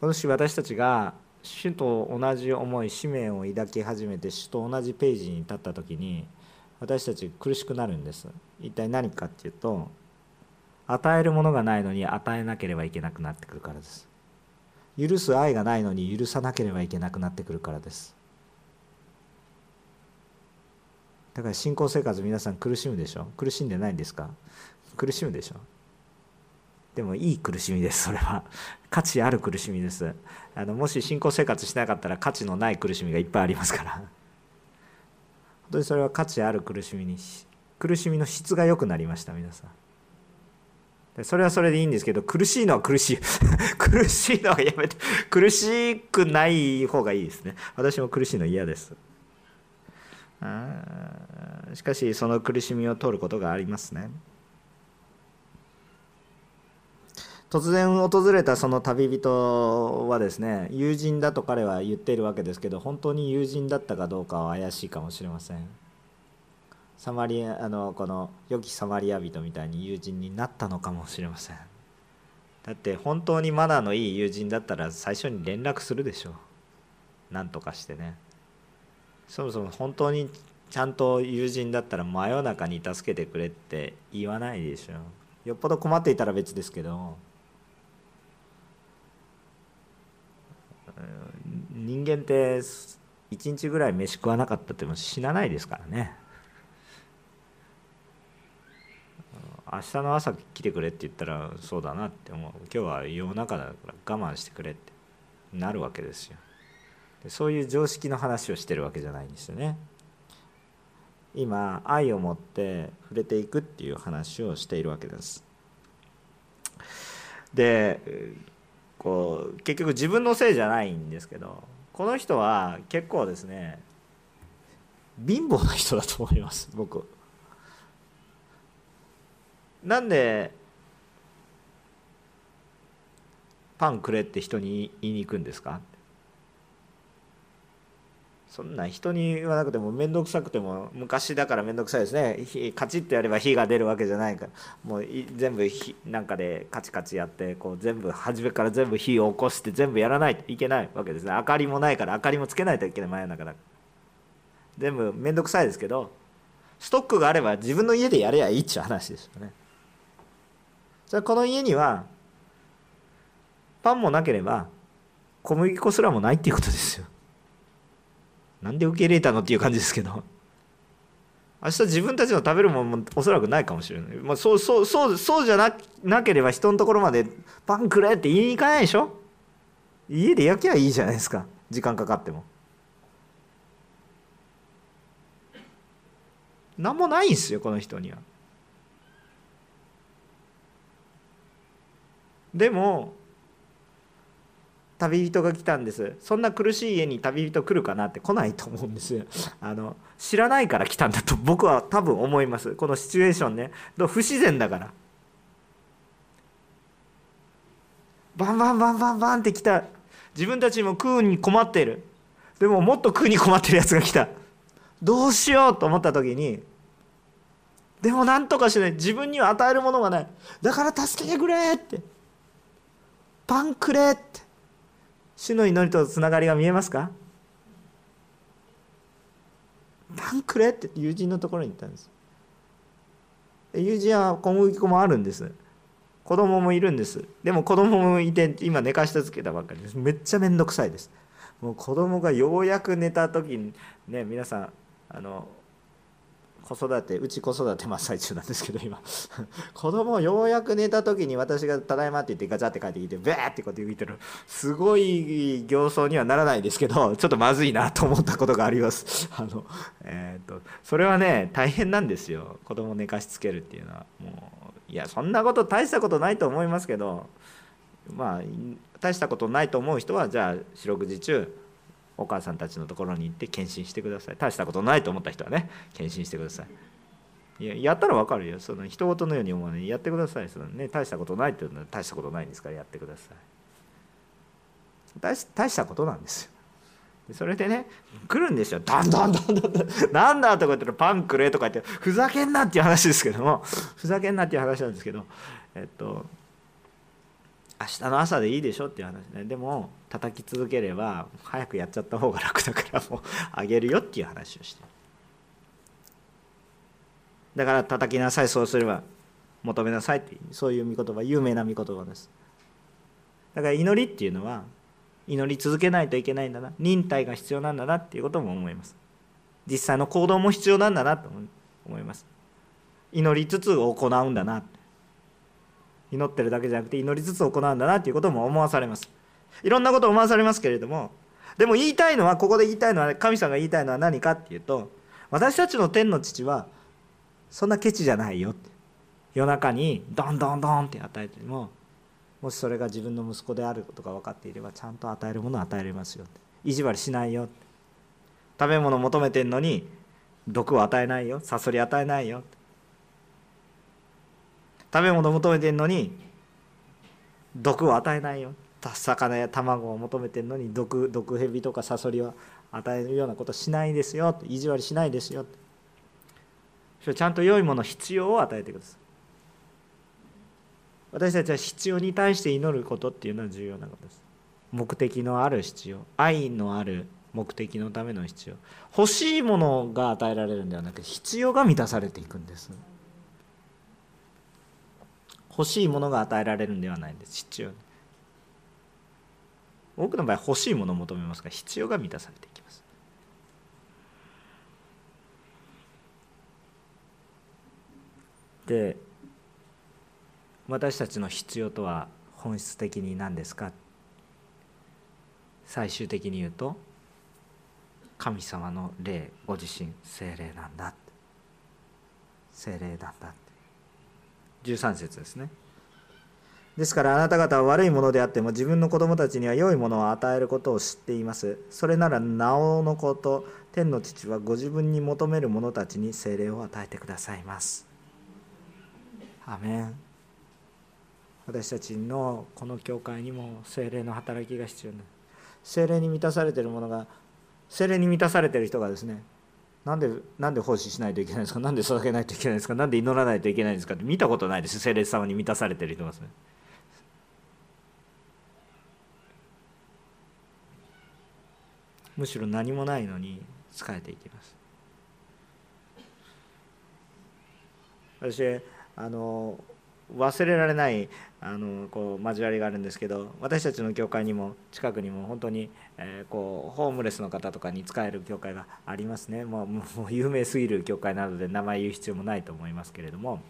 もし私たちが主と同じ思い使命を抱き始めて主と同じページに立った時に私たち苦しくなるんです。一体何かっていうと与えるものがないのに与えなければいけなくなってくるからです。許す愛がないのに許さなければいけなくなってくるからです。だから信仰生活皆さん苦しむでしょ？苦しんでないんですか？苦しむでしょ？でもいい苦しみですそれは。[LAUGHS] 価値ある苦しみです。あのもし信仰生活しなかったら価値のない苦しみがいっぱいありますから。[LAUGHS] 本当にそれは価値ある苦しみに苦しみの質が良くなりました皆さん。それはそれでいいんですけど苦しいのは苦しい。[LAUGHS] 苦しいのはやめて苦しくない方がいいですね。私も苦しいの嫌です。しかしその苦しみを通ることがありますね。突然訪れたその旅人はですね友人だと彼は言っているわけですけど本当に友人だったかどうかは怪しいかもしれません。サマリアあのこの良きサマリア人みたいに友人になったのかもしれません。だって本当にマナーのいい友人だったら最初に連絡するでしょう。何とかしてね。そもそも本当にちゃんと友人だったら真夜中に助けてくれって言わないでしょよっぽど困っていたら別ですけど。人間って1日ぐらい飯食わなかったっても死なないですからね。明日の朝来てくれって言ったらそうだなって思う。今日は夜中だから我慢してくれって。なるわけですよ。そういう常識の話をしてるわけじゃないんですよね。今愛を持って触れていくっていう話をしているわけです。でこう結局自分のせいじゃないんですけどこの人は結構ですね貧乏な人だと思います [LAUGHS] 僕。なんでパンくれって人に言いに行くんですか？そんな人に言わなくても面倒くさくても昔だから面倒くさいですね。カチッとやれば火が出るわけじゃないから。もう全部火なんかでカチカチやってこう全部初めから全部火を起こして全部やらないといけないわけですね。明かりもないから明かりもつけないといけない真夜中だから。全部面倒くさいですけどストックがあれば自分の家でやればいいっちゅう話ですよね。じゃあこの家にはパンもなければ小麦粉すらもないっていうことですよ。なんで受け入れたのっていう感じですけど。明日自分たちの食べるものもおそらくないかもしれない、まあ、そうそうそうそうじゃななければ人のところまでパンくれって言いに行かないでしょ？家で焼きゃいいじゃないですか。時間かかっても。何もないんですよこの人には。でも旅人が来たんです。そんな苦しい家に旅人来るかなって来ないと思うんです [LAUGHS] あの知らないから来たんだと僕は多分思います。このシチュエーションね。不自然だから。バンバンバンバンバンって来た。自分たちも食うに困っている。でももっと食うに困ってるやつが来た。どうしようと思った時にでも何とかしない。自分には与えるものがない。だから助けてくれって。パンくれって。主の祈りとつながりが見えますか？パンくれって友人のところに行ったんです。友人は小麦粉もあるんです。子供もいるんです。でも子供もいて今寝かしつけたばっかりです。めっちゃ面倒くさいです。もう子供がようやく寝た時にね皆さんあの子育てうち子育て真っ最中なんですけど今。[LAUGHS] 子供ようやく寝た時に私が「ただいま」って言ってガチャって帰ってきてベーってこうやって浮いてる。すごい形相にはならないですけどちょっとまずいなと思ったことがあります。[LAUGHS] あの、えーと、それはね大変なんですよ。子供寝かしつけるっていうのは。もういやそんなこと大したことないと思いますけどまあ大したことないと思う人はじゃあ四六時中お母さんたちのところに行って検診してください。大したことないと思った人はね検診してください。いややったら分かるよ。その人事のように思わない。やってください。その、ね、大したことないっていうのは大したことないんですからやってください。大大したことなんですよ。それでね来るんですよ。どんどんどんどんどんなんだとか言ったらパンくれとか言ってふざけんなっていう話ですけどもふざけんなっていう話なんですけどえっと明日の朝でいいでしょっていう話ね。でも叩き続ければ早くやっちゃった方が楽だからもうあげるよっていう話をして。だから叩きなさいそうすれば求めなさいってそういう御言葉有名な御言葉です。だから祈りっていうのは祈り続けないといけないんだな。忍耐が必要なんだなっていうことも思います。実際の行動も必要なんだなと思います。祈りつつ行うんだな祈ってるだけじゃなくて祈りつつ行うんだなっていうことも思わされます。いろんなこと思わされますけれどもでも言いたいのはここで言いたいのは神様が言いたいのは何かっていうと私たちの天の父はそんなケチじゃないよ。って夜中にドンドンドンって与えてももしそれが自分の息子であることが分かっていればちゃんと与えるものを与えれますよ。意地悪しないよ。食べ物求めてんのに毒を与えないよ。サソリ与えないよ。食べ物求めてんのに毒を与えないよ。魚や卵を求めてんのに毒毒蛇とかサソリは与えるようなことしないですよ。意地悪しないですよ。ちゃんと良いもの必要を与えてください。私たちは必要に対して祈ることっていうのは重要なことです。目的のある必要。愛のある目的のための必要。欲しいものが与えられるんではなく必要が満たされていくんです。欲しいものが与えられるんではないんです。必要。多くの場合欲しいものを求めますが必要が満たされていきます。で私たちの必要とは本質的に何ですか？最終的に言うと神様の霊ご自身精霊なんだ。精霊なんだ13節ですね。ですからあなた方は悪いものであっても自分の子供たちには良いものを与えることを知っています。それならなおのこと天の父はご自分に求める者たちに精霊を与えてくださいます。アメン。私たちのこの教会にも精霊の働きが必要な精霊に満たされてるものが精霊に満たされてる人がですねなんでなんで奉仕しないといけないんですか？なんで捧げないといけないんですか？なんで祈らないといけないんですか？って見たことないです。精霊様に満たされてる人がですねむしろ何もないのに仕えていきます。私あの忘れられないあのこう交わりがあるんですけど私たちの教会にも近くにも本当に、えー、こうホームレスの方とかに使える教会がありますね。もうもう有名すぎる教会なので名前言う必要もないと思いますけれども。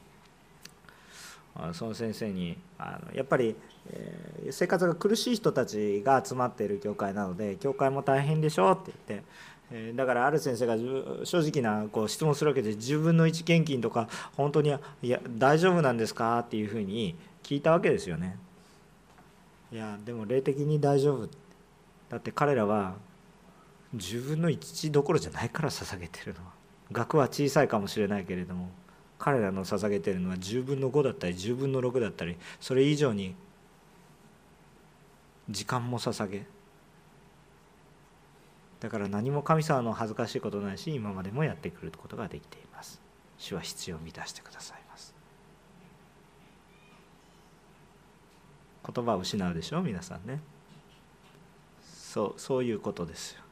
その先生にあのやっぱり、えー、生活が苦しい人たちが集まっている教会なので教会も大変でしょって言ってだからある先生が正直なこう質問するわけで10分の1献金とか本当にいや大丈夫なんですかっていうふうに聞いたわけですよね。いやでも霊的に大丈夫。だって彼らは10分の1どころじゃないから捧げてるの。は額は小さいかもしれないけれども彼らの捧げてるのは10分の5だったり10分の6だったりそれ以上に時間も捧げ。だから何も神様の恥ずかしいことないし今までもやってくることができています。主は必要を満たしてくださいます言葉を失うでしょ皆さんね。そうそういうことですよ。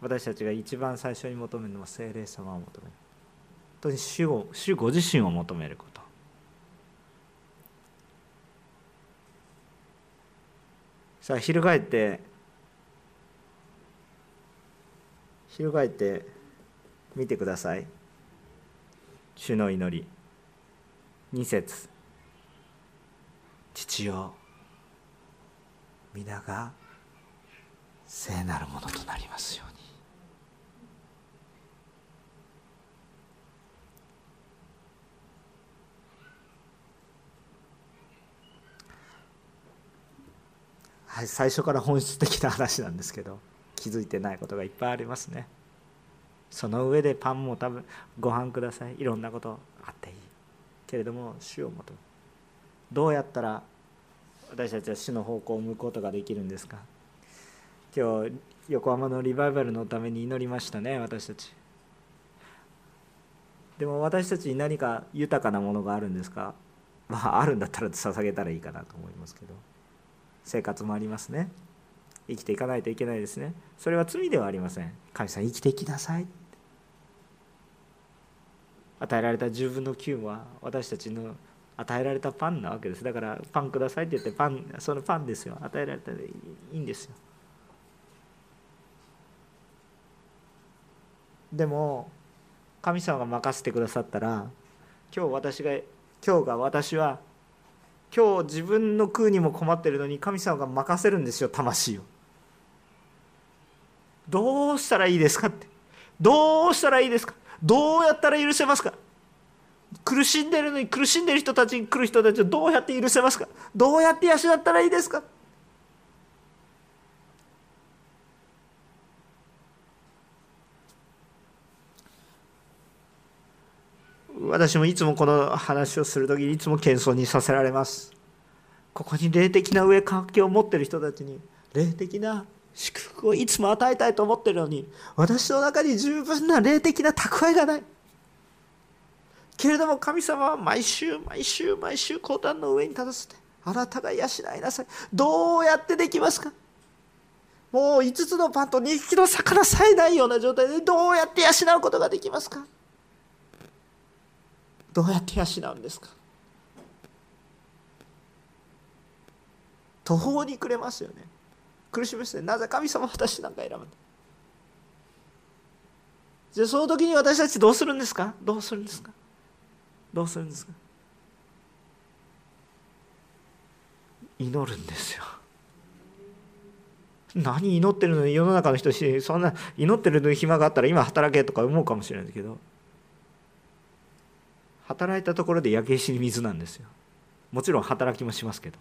私たちが一番最初に求めるのは精霊様を求める。本当に主を主ご自身を求めること。さあ翻って翻ってみてください。主の祈り。2節。父よ。皆が聖なるものとなりますように。はい、最初から本質的な話なんですけど気づいてないことがいっぱいありますね。その上でパンも多分ご飯ください。いろんなことあっていい。けれども主を求めどうやったら私たちは主の方向を向くことができるんですか？今日横浜のリバイバルのために祈りましたね私たち。でも私たちに何か豊かなものがあるんですか？まああるんだったら捧げたらいいかなと思いますけど。生活もありますね。生きていかないといけないですね。それは罪ではありません。神様生きていきなさい。与えられた10分の9は私たちの与えられたパンなわけです。だからパンくださいって言ってパンそのパンですよ。与えられたでいいんですよ。でも神様が任せてくださったら今日私が今日が私は今日自分の空にも困ってるのに神様が任せるんですよ魂を。どうしたらいいですかって。どうしたらいいですか。どうやったら許せますか。苦しんでるのに苦しんでる人たちに来る人たちをどうやって許せますか？どうやって養ったらいいですか？私もいつもこの話をする時にいつも謙遜にさせられます。ここに霊的な上関係を持ってる人たちに霊的な祝福をいつも与えたいと思ってるのに私の中に十分な霊的な蓄えがない。けれども神様は毎週毎週毎週講談の上に立たせてあなたが養いなさい。どうやってできますか？もう5つのパンと2匹の魚さえないような状態でどうやって養うことができますか？どうやって養うんですか？途方に暮れますよね。苦しみますねなぜ神様私なんか選ぶんだじゃあその時に私たちどうするんですか？どうするんですか？どうするんですか？祈るんですよ。何祈ってるの？に世の中の人しそんな祈ってるのに暇があったら今働けとか思うかもしれないけど。働いたところで焼け石に水なんですよ。もちろん働きもしますけど。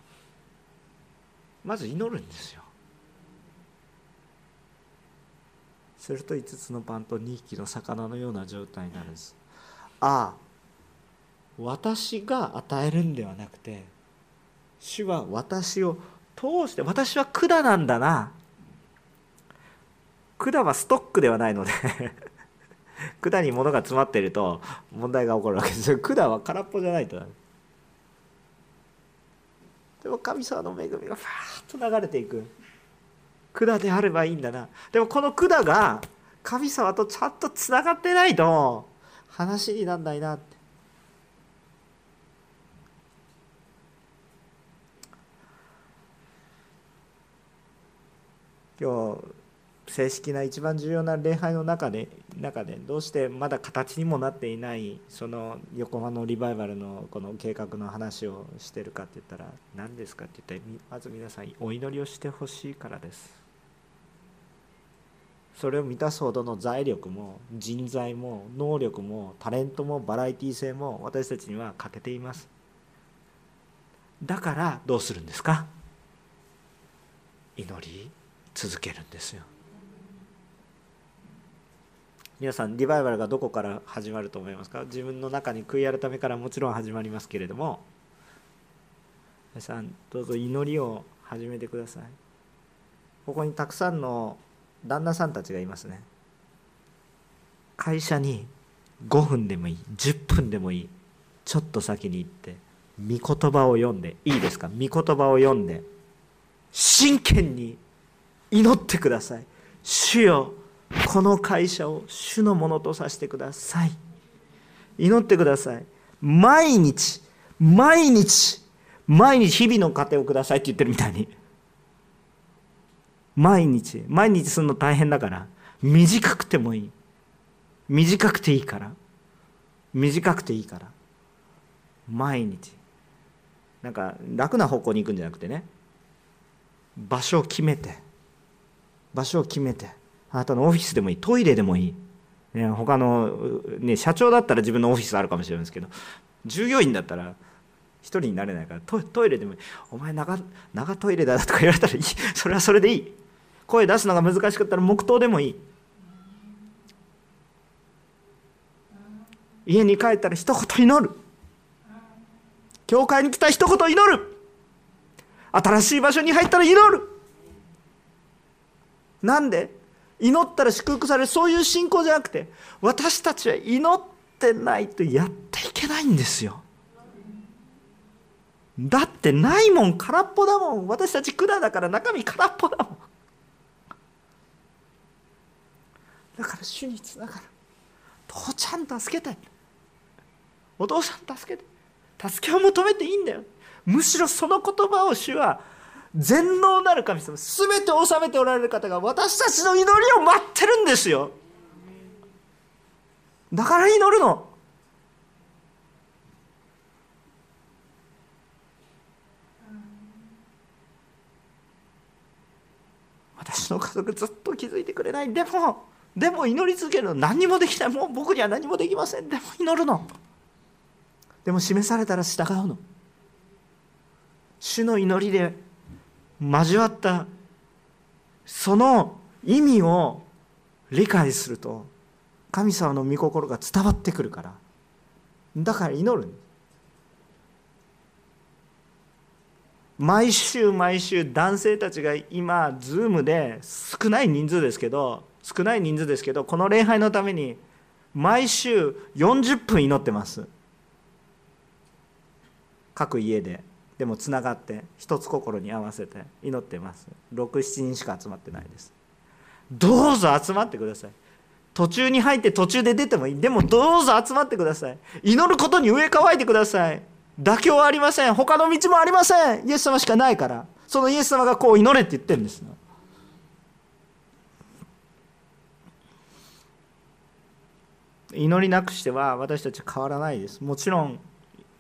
まず祈るんですよ。すると5つのパンと2匹の魚のような状態になるんです。ああ私が与えるんではなくて主は私を通して私は管なんだな。管はストックではないので [LAUGHS] 管に物が詰まっていると問題が起こるわけです。よ管は空っぽじゃないとでも神様の恵みがファーッと流れていく。管であればいいんだな。でもこの管が神様とちゃんとつながってないと話になんないなって。今日正式な一番重要な礼拝の中で中でどうしてまだ形にもなっていないその横浜のリバイバルのこの計画の話をしてるかって言ったら何ですかって言ったらまず皆さんお祈りをしてほしいからです。それを満たすほどの財力も人材も能力もタレントもバラエティー性も私たちには欠けています。だからどうするんですか？祈り？続けるんですよ。皆さんリバイバルがどこから始まると思いますか？自分の中に悔い改めからもちろん始まりますけれども。皆さんどうぞ祈りを始めてください。ここにたくさんの旦那さんたちがいますね。会社に5分でもいい10分でもいいちょっと先に行って御言葉を読んでいいですか？御言葉を読んで真剣に祈ってください。主よこの会社を主のものとさせてください。祈ってください。毎日毎日毎日日々の糧をくださいって言ってるみたいに。毎日毎日するの大変だから短くてもいい。短くていいから。短くていいから。毎日。なんか楽な方向に行くんじゃなくてね。場所を決めて。場所を決めてあなたのオフィスでもいいトイレでもいい、ね、他の、ね、社長だったら自分のオフィスあるかもしれないですけど従業員だったら一人になれないからトイレでもいい。お前長長トイレだとか言われたらいい。[LAUGHS] それはそれでいい。声出すのが難しかったら黙祷でもいい。家に帰ったら一言祈る。教会に来たら一言祈る。新しい場所に入ったら祈る。なんで？祈ったら祝福されるそういう信仰じゃなくて私たちは祈ってないとやっていけないんですよ。だってないもん空っぽだもん。私たち管だから中身空っぽだもん。だから主につながる。父ちゃん助けて。お父さん助けて。助けを求めていいんだよ。むしろその言葉を主は全能なる神様全て治めておられる方が私たちの祈りを待ってるんですよ。だから祈るの。私の家族ずっと気づいてくれない。でもでも祈り続けるの何もできない。もう僕には何もできません。でも祈るの。でも示されたら従うの。主の祈りで交わったその意味を理解すると神様の御心が伝わってくるからだから祈る。毎週毎週男性たちが今ズームで少ない人数ですけど少ない人数ですけどこの礼拝のために毎週40分祈ってます。各家で。でもつながって一つ心に合わせて祈ってます。67人しか集まってないです。どうぞ集まってください。途中に入って途中で出てもいい。でもどうぞ集まってください。祈ることに上乾いてください。妥協はありません。他の道もありません。イエス様しかないから。そのイエス様がこう祈れって言ってるんです。祈りなくしては私たちは変わらないです。もちろん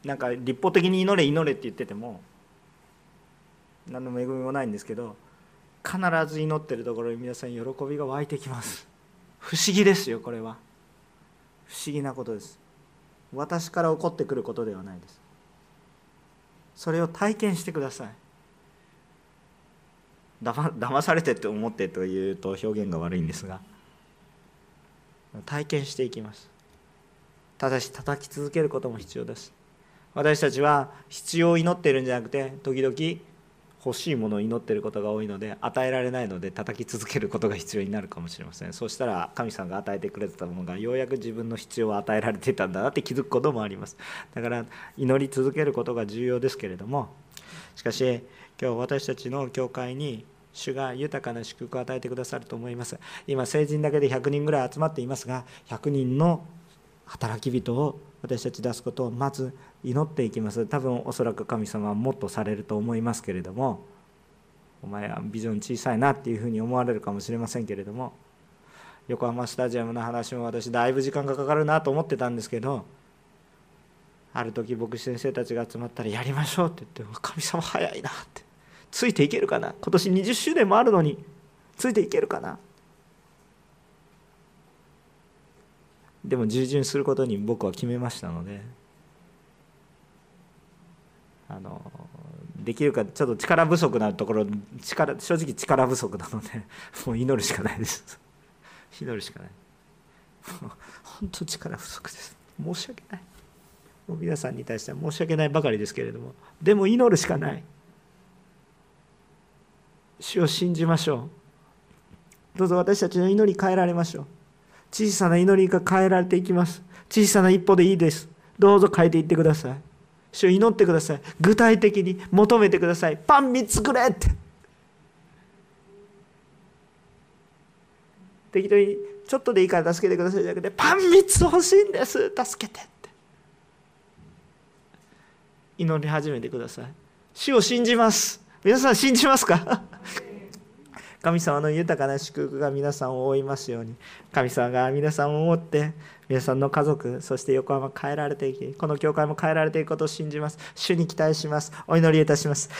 なんか立法的に祈れ祈れって言ってても何の恵みもないんですけど必ず祈ってるところに皆さん喜びが湧いてきます。不思議ですよこれは。不思議なことです。私から起こってくることではないです。それを体験してください。だま騙されてって思ってというと表現が悪いんですが体験していきます。ただし叩き続けることも必要です。私たちは必要を祈っているんじゃなくて時々欲しいものを祈っていることが多いので与えられないので叩き続けることが必要になるかもしれません。そうしたら神様が与えてくれてたものがようやく自分の必要を与えられていたんだなって気づくこともあります。だから祈り続けることが重要ですけれどもしかし今日私たちの教会に主が豊かな祝福を与えてくださると思います。今成人だけで100人ぐらい集まっていますが100人の働き人を私たち出すことをまず祈っていきます。多分おそらく神様はもっとされると思いますけれどもお前はビジョン小さいなっていうふうに思われるかもしれませんけれども横浜スタジアムの話も私だいぶ時間がかかるなと思ってたんですけどある時牧師先生たちが集まったらやりましょうって言って神様早いなって。ついていけるかな？今年20周年もあるのについていけるかな？でも従順することに僕は決めましたのであのできるかちょっと力不足なところ力正直力不足なので [LAUGHS] もう祈るしかないです。[LAUGHS] 祈るしかない。[LAUGHS] 本当力不足です。申し訳ない。もう皆さんに対しては申し訳ないばかりですけれども。でも祈るしかない。主を信じましょう。どうぞ私たちの祈り変えられましょう。小さな祈りが変えられていきます。小さな一歩でいいです。どうぞ変えていってください。主を祈ってください。具体的に求めてください。パン3つくれって。適当にちょっとでいいから助けてくださいじゃなくてパン3つ欲しいんです。助けてって。祈り始めてください。主を信じます。皆さん信じますか？神様の豊かな祝福が皆さんを覆いますように。神様が皆さんを思って皆さんの家族そして横浜変えられていきこの教会も変えられていくことを信じます。主に期待します。お祈りいたします。